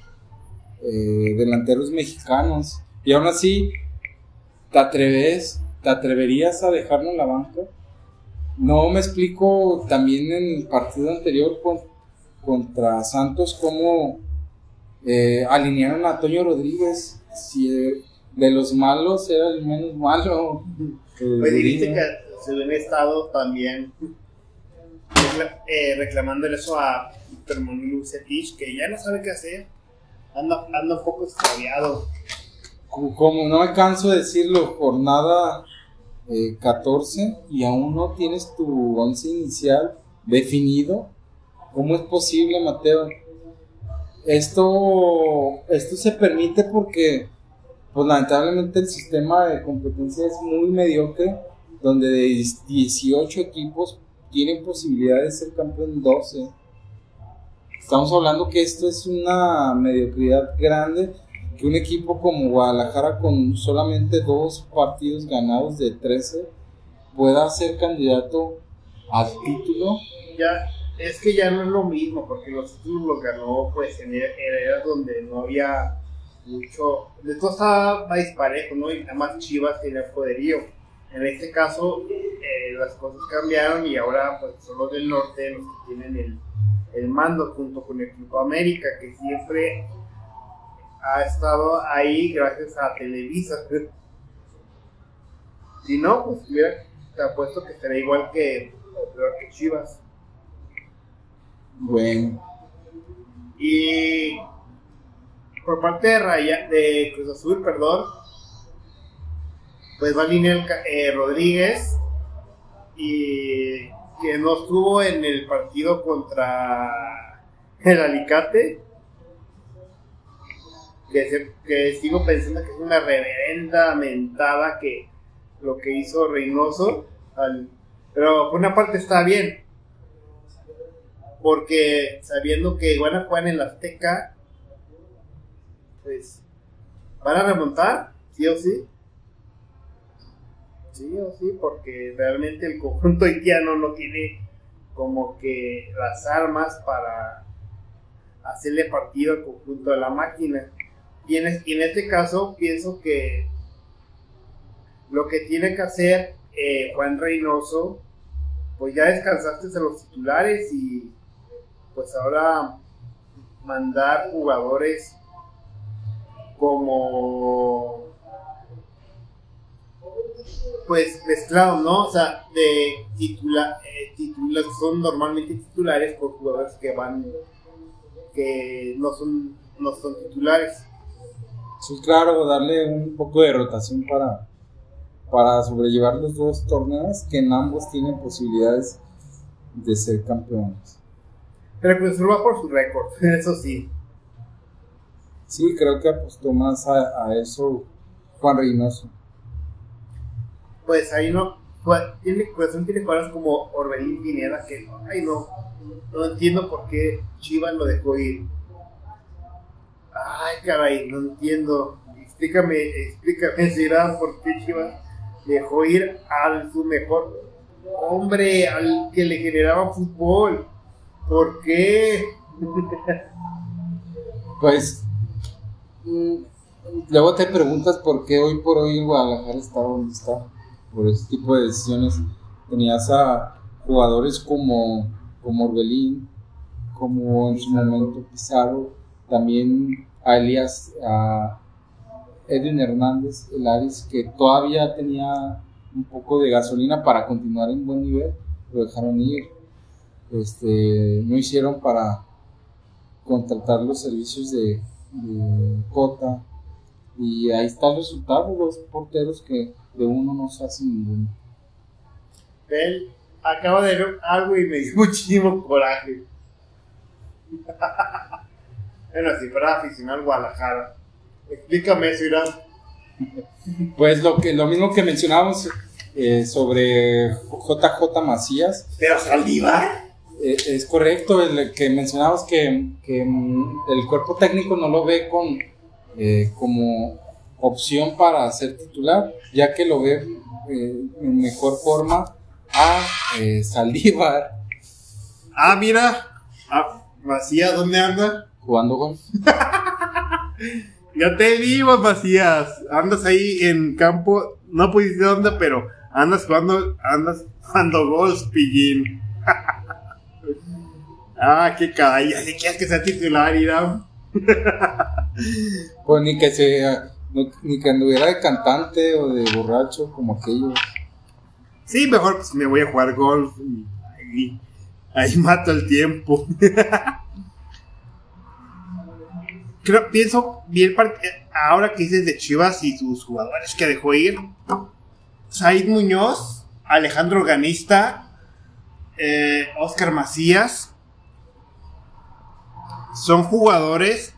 eh, delanteros mexicanos. Y aún así, ¿te atreves? ¿Te atreverías a dejarlo en la banca? No me explico también en el partido anterior con- contra Santos cómo eh, alinearon a Toño Rodríguez. Si de los malos era el menos malo. Pues dijiste que se habían estado también eh, reclamándole eso a Víctor Manuel Bucetich, que ya no sabe qué hacer. Anda, anda un poco extraviado. Como- Como no alcanzo a decirlo, jornada eh, 14 y aún no tienes tu once inicial definido. ¿Cómo es posible, Mateo? esto, esto se permite porque, pues lamentablemente el sistema de competencia es muy mediocre, donde de 18 equipos tienen posibilidad de ser campeón 12. Estamos hablando que esto es una mediocridad grande, que un equipo como Guadalajara con solamente dos partidos ganados de 13 pueda ser candidato al título. Ya, es que ya no es lo mismo, porque los títulos los ganó pues en eras donde no había mucho, de todo estaba más disparejo, ¿no? Y además Chivas tenía poderío. En este caso, eh, las cosas cambiaron y ahora pues son los del norte los que tienen el, el mando junto con el Equipo América, que siempre ha estado ahí gracias a Televisa. Si no, pues hubiera, te apuesto que estaría igual que, o peor que Chivas. Bueno, Y por parte de, Raya, de Cruz Azul, perdón, pues va Linel Ca- eh, Rodríguez y que no estuvo en el partido contra el Alicate. Que, sigo pensando que es una reverenda mentada que lo que hizo Reynoso. al- pero por una parte está bien, porque sabiendo que van a jugar en la Azteca, pues van a remontar, sí o sí. Sí o sí, porque realmente el conjunto haitiano no tiene como que las armas para hacerle partido al conjunto de la máquina. Y en, este caso pienso que lo que tiene que hacer eh, Juan Reynoso, pues ya descansaste de los titulares y pues ahora mandar jugadores como pues mezclados, ¿no? O sea, de titula, eh, titula- son normalmente titulares por jugadores que van que no son no son titulares. sí, claro, darle un poco de rotación para, para sobrellevar los dos torneos que en ambos tienen posibilidades de ser campeones. Pero Azul va por su récord, eso sí. Sí, creo que apostó más a, a eso Juan Reynoso. Pues ahí no pues, tiene Cruz tiene jugadores como Orbelín Pineda que ay no no entiendo por qué Chivas lo dejó ir. Ay, caray, no entiendo. Explícame, explícame, Zidane, por qué Chivas dejó ir al su mejor hombre, al que le generaba fútbol. ¿Por qué? Pues mm, luego te preguntas por qué hoy por hoy Guadalajara está donde está. Por ese tipo de decisiones. Tenías a jugadores como, como Orbelín, como en su momento Pizarro, también a Elías, a Edwin Hernández, el Aris, que todavía tenía un poco de gasolina para continuar en buen nivel, lo dejaron ir. Este, no hicieron para contratar los servicios de, de Cota y ahí está el resultado, dos porteros que de uno no se hace ninguno. Él acaba de ver algo y me dio muchísimo coraje. bueno, si fuera aficionado al Guadalajara. Explícame eso, Irán. Pues lo que lo mismo que mencionábamos eh, sobre JJ Macías, Pero Saldívar. eh, es correcto el que mencionabas que, que, el cuerpo técnico no lo ve con eh, como opción para ser titular, ya que lo ve eh, en mejor forma a eh, Saldívar Ah, mira. Ah, Macías, ¿dónde anda? jugando golf. Ya te vimos, Macías. Andas ahí en campo, no pudiste dónde, pero andas jugando, andas jugando golf, pillín. ah, qué caray, ya ni quieres que sea titular, Irán. Pues ni que se ni que anduviera de cantante o de borracho como aquellos. Sí, mejor pues me voy a jugar golf y ahí, mato el tiempo. Creo, pienso bien ahora que dices de Chivas y sus jugadores que dejó ir. Said Muñoz, Alejandro Organista, eh, Oscar Macías. son jugadores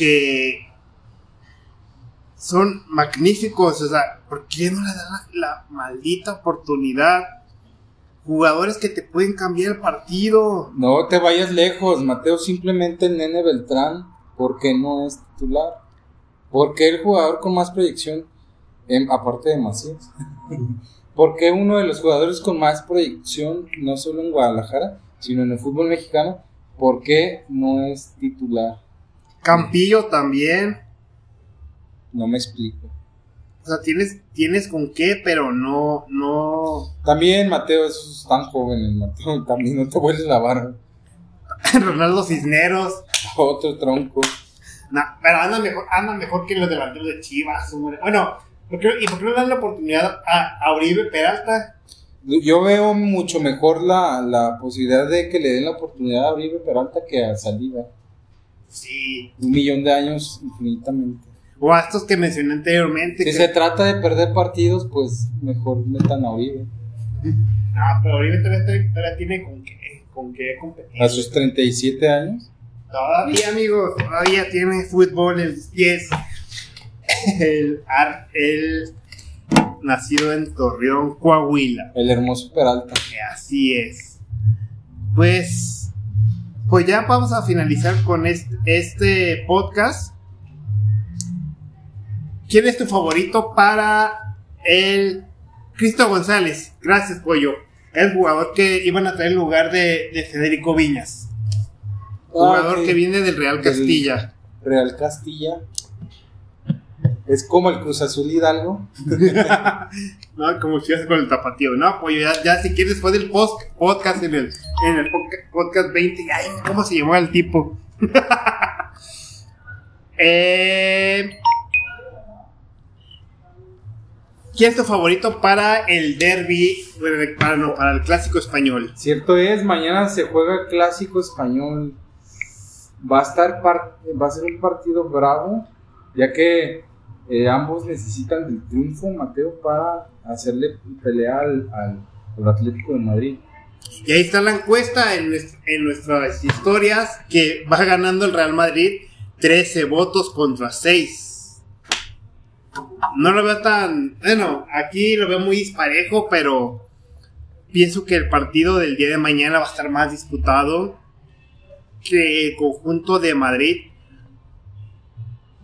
que son magníficos. O sea, ¿por qué no le dan la, maldita oportunidad? Jugadores que te pueden cambiar el partido. No te vayas lejos, Mateo. Simplemente nene Beltrán, ¿por qué no es titular? Porque el jugador con más proyección, em, aparte de Macías. Porque uno de los jugadores con más proyección, no solo en Guadalajara, sino en el fútbol mexicano, ¿por qué no es titular? Campillo también. No me explico. O sea, tienes, tienes con qué, pero no, no. También, Mateo, esos están jóvenes, Mateo. También no te vuelves la barba. Ronaldo Cisneros. Otro tronco. No, pero anda mejor, anda mejor que los delanteros de Chivas, hombre. Bueno, ¿por qué- ¿y por qué no le dan la oportunidad a, a Uribe Peralta? Yo veo mucho mejor la, la posibilidad de que le den la oportunidad a Uribe Peralta que a Saliba. Sí. Un millón de años infinitamente. O a estos que mencioné anteriormente. Si que- se trata de perder partidos, pues mejor metan a Uribe. Ah, pero Uribe todavía, todavía tiene con qué, con qué competir. A sus 37 años. Todavía, amigos, todavía tiene fútbol en pies. El, el nacido en Torreón, Coahuila. El hermoso Peralta. Así es. Pues, pues ya vamos a finalizar con este, este podcast. ¿Quién es tu favorito para el Cristo González? Gracias, Pollo. El jugador que iban a traer en lugar de, de Federico Viñas. Jugador Ah, que viene del Real Del- Castilla. Real Castilla. Es como el Cruz Azul Hidalgo. Como si fuese con el tapatío. No, pollo, ya, ya si quieres, después del post, podcast en el, podcast 20. Ay, ¿cómo se llamó el tipo? eh, ¿Quién es tu favorito para el derby? Para, no, para el clásico español. Cierto es, mañana se juega clásico español. Va a estar va a ser un partido bravo, ya que eh, ambos necesitan del triunfo, Mateo, para hacerle pelea al, Atlético de Madrid. Y ahí está la encuesta en, en nuestras historias que va ganando el Real Madrid 13 votos contra 6. No lo veo tan... Bueno, aquí lo veo muy disparejo, pero pienso que el partido del día de mañana va a estar más disputado. Que el conjunto de Madrid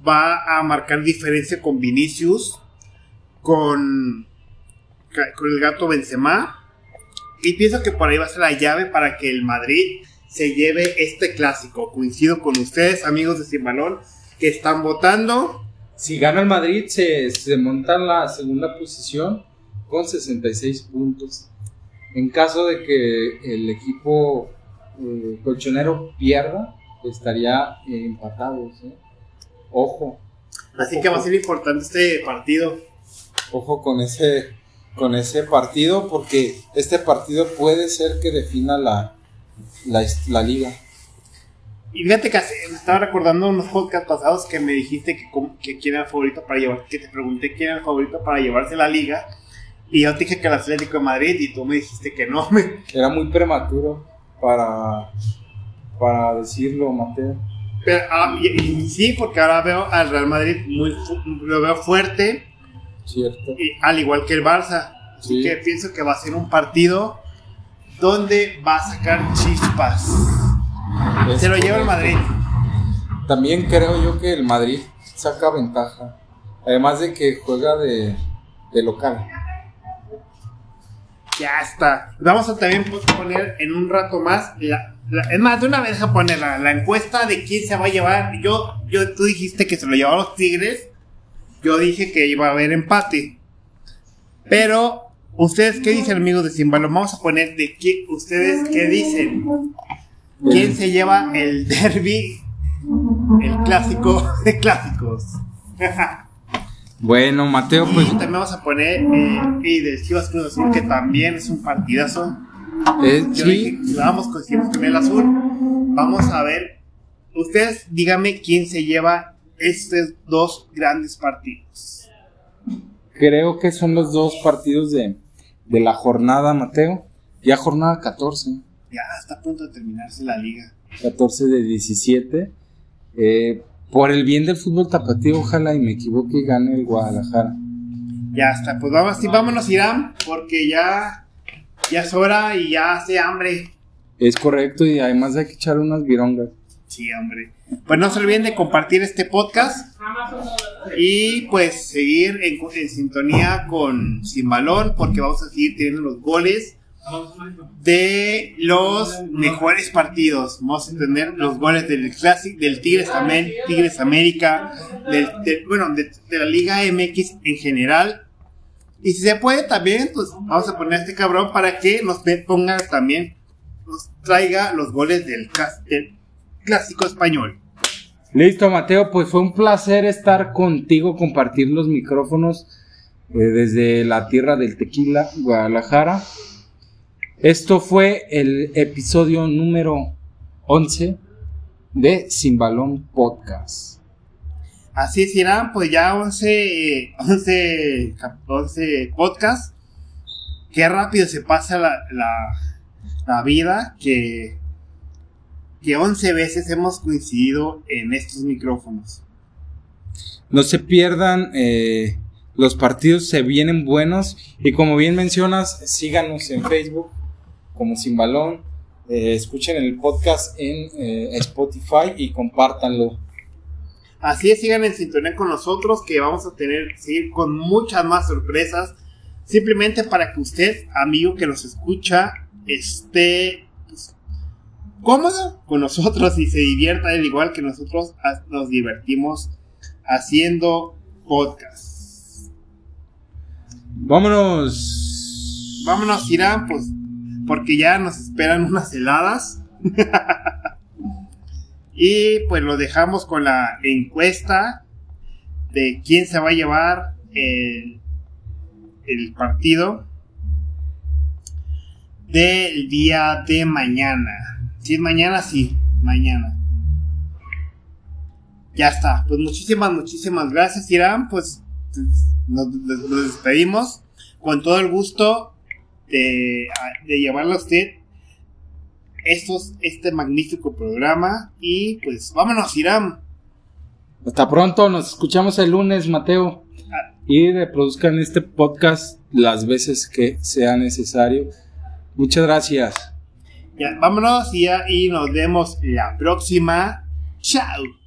va a marcar diferencia con Vinicius, con, con el gato Benzema. Y pienso que por ahí va a ser la llave para que el Madrid se lleve este clásico. Coincido con ustedes, amigos de Sin Balón, que están votando. Si gana el Madrid, se, se monta en la segunda posición con 66 puntos. En caso de que el equipo eh, colchonero pierda, estaría eh, empatados. Ojo, Así que va a ser importante este partido. ojo con ese, con ese partido, porque este partido puede ser que defina la, la, la liga. Y fíjate que me estaba recordando unos podcasts pasados que me dijiste que, que quién era el favorito para llevar, que te pregunté quién era el favorito para llevarse la liga. Y yo te dije que el Atlético de Madrid y tú me dijiste que no. me- Era muy prematuro para, para decirlo, Mateo. Pero, ah, y, y sí, porque ahora veo al Real Madrid muy fu- lo veo fuerte, Cierto. y, al igual que el Barça. Así Sí. que pienso que va a ser un partido donde va a sacar chispas. Es Se lo lleva el. Madrid. También creo yo que el Madrid saca ventaja. Además de que juega de, de local. Ya está. Vamos a también poner en un rato más. La, la- es más, de una vez a poner la, la encuesta de quién se va a llevar. Yo, yo, tú dijiste que se lo llevaban los Tigres. Yo dije que iba a haber empate. Pero, ¿ustedes qué dicen, amigos de Simbalo? Vamos a poner de qué, ustedes qué dicen. ¿Quién se lleva el derby? El clásico de clásicos. Bueno, Mateo, pues Y también vamos a poner eh, y del Chivas Cruz Azul, que también es un partidazo. Eh, Yo sí, dije, vamos con el azul. Vamos a ver. Ustedes díganme quién se lleva estos dos grandes partidos. creo que son los dos partidos de, de la jornada, Mateo. Ya jornada 14. Ya está a punto de terminarse la liga. 14 de 17. Eh, por el bien del fútbol tapatío, ojalá y me equivoque y gane el Guadalajara. Ya está, pues vamos, sí, vámonos, Irán, porque ya, ya es hora y ya hace hambre. Es correcto y además hay que echar unas virongas. Sí, hombre. Pues no se olviden de compartir este podcast y pues seguir en, en sintonía con Sin Balón porque vamos a seguir teniendo los goles de los mejores partidos. Vamos a tener los goles del Classic, del Tigres también, Tigres América, del, del- bueno, de, de la Liga MX en general. Y si se puede también, pues vamos a poner a este cabrón para que nos ponga también, nos traiga los goles del clásico español. Listo, Mateo, pues fue un placer estar contigo, compartir los micrófonos eh, desde la tierra del tequila, Guadalajara. Esto fue el episodio número 11 de Sin Balón Podcast. Así es, Irán, pues ya 11, eh, 11, cap- 11 podcasts. Qué rápido se pasa la, la, la vida que, que 11 veces hemos coincidido en estos micrófonos. No se pierdan, eh, los partidos se vienen buenos y como bien mencionas, síganos en Facebook como Sin Balón, eh, escuchen el podcast en eh, Spotify y compártanlo. Así es, sigan en sintonía con nosotros que vamos a tener, seguir con muchas más sorpresas. Simplemente para que usted, amigo que nos escucha, esté pues, cómodo con nosotros y se divierta al igual que nosotros nos divertimos haciendo podcast. Vámonos. Vámonos, Irán, pues, porque ya nos esperan unas heladas. y pues lo dejamos con la encuesta de quién se va a llevar el, el partido del día de mañana. Si es mañana, sí, mañana. Ya está. Pues muchísimas, muchísimas gracias, Irán. Pues nos, despedimos con todo el gusto de, de llevarle a usted estos, este magnífico programa. Y pues vámonos, Irán. Hasta pronto, nos escuchamos el lunes, Mateo. Y reproduzcan este podcast las veces que sea necesario. Muchas gracias. Ya, vámonos y, ya, y nos vemos la próxima. Chao.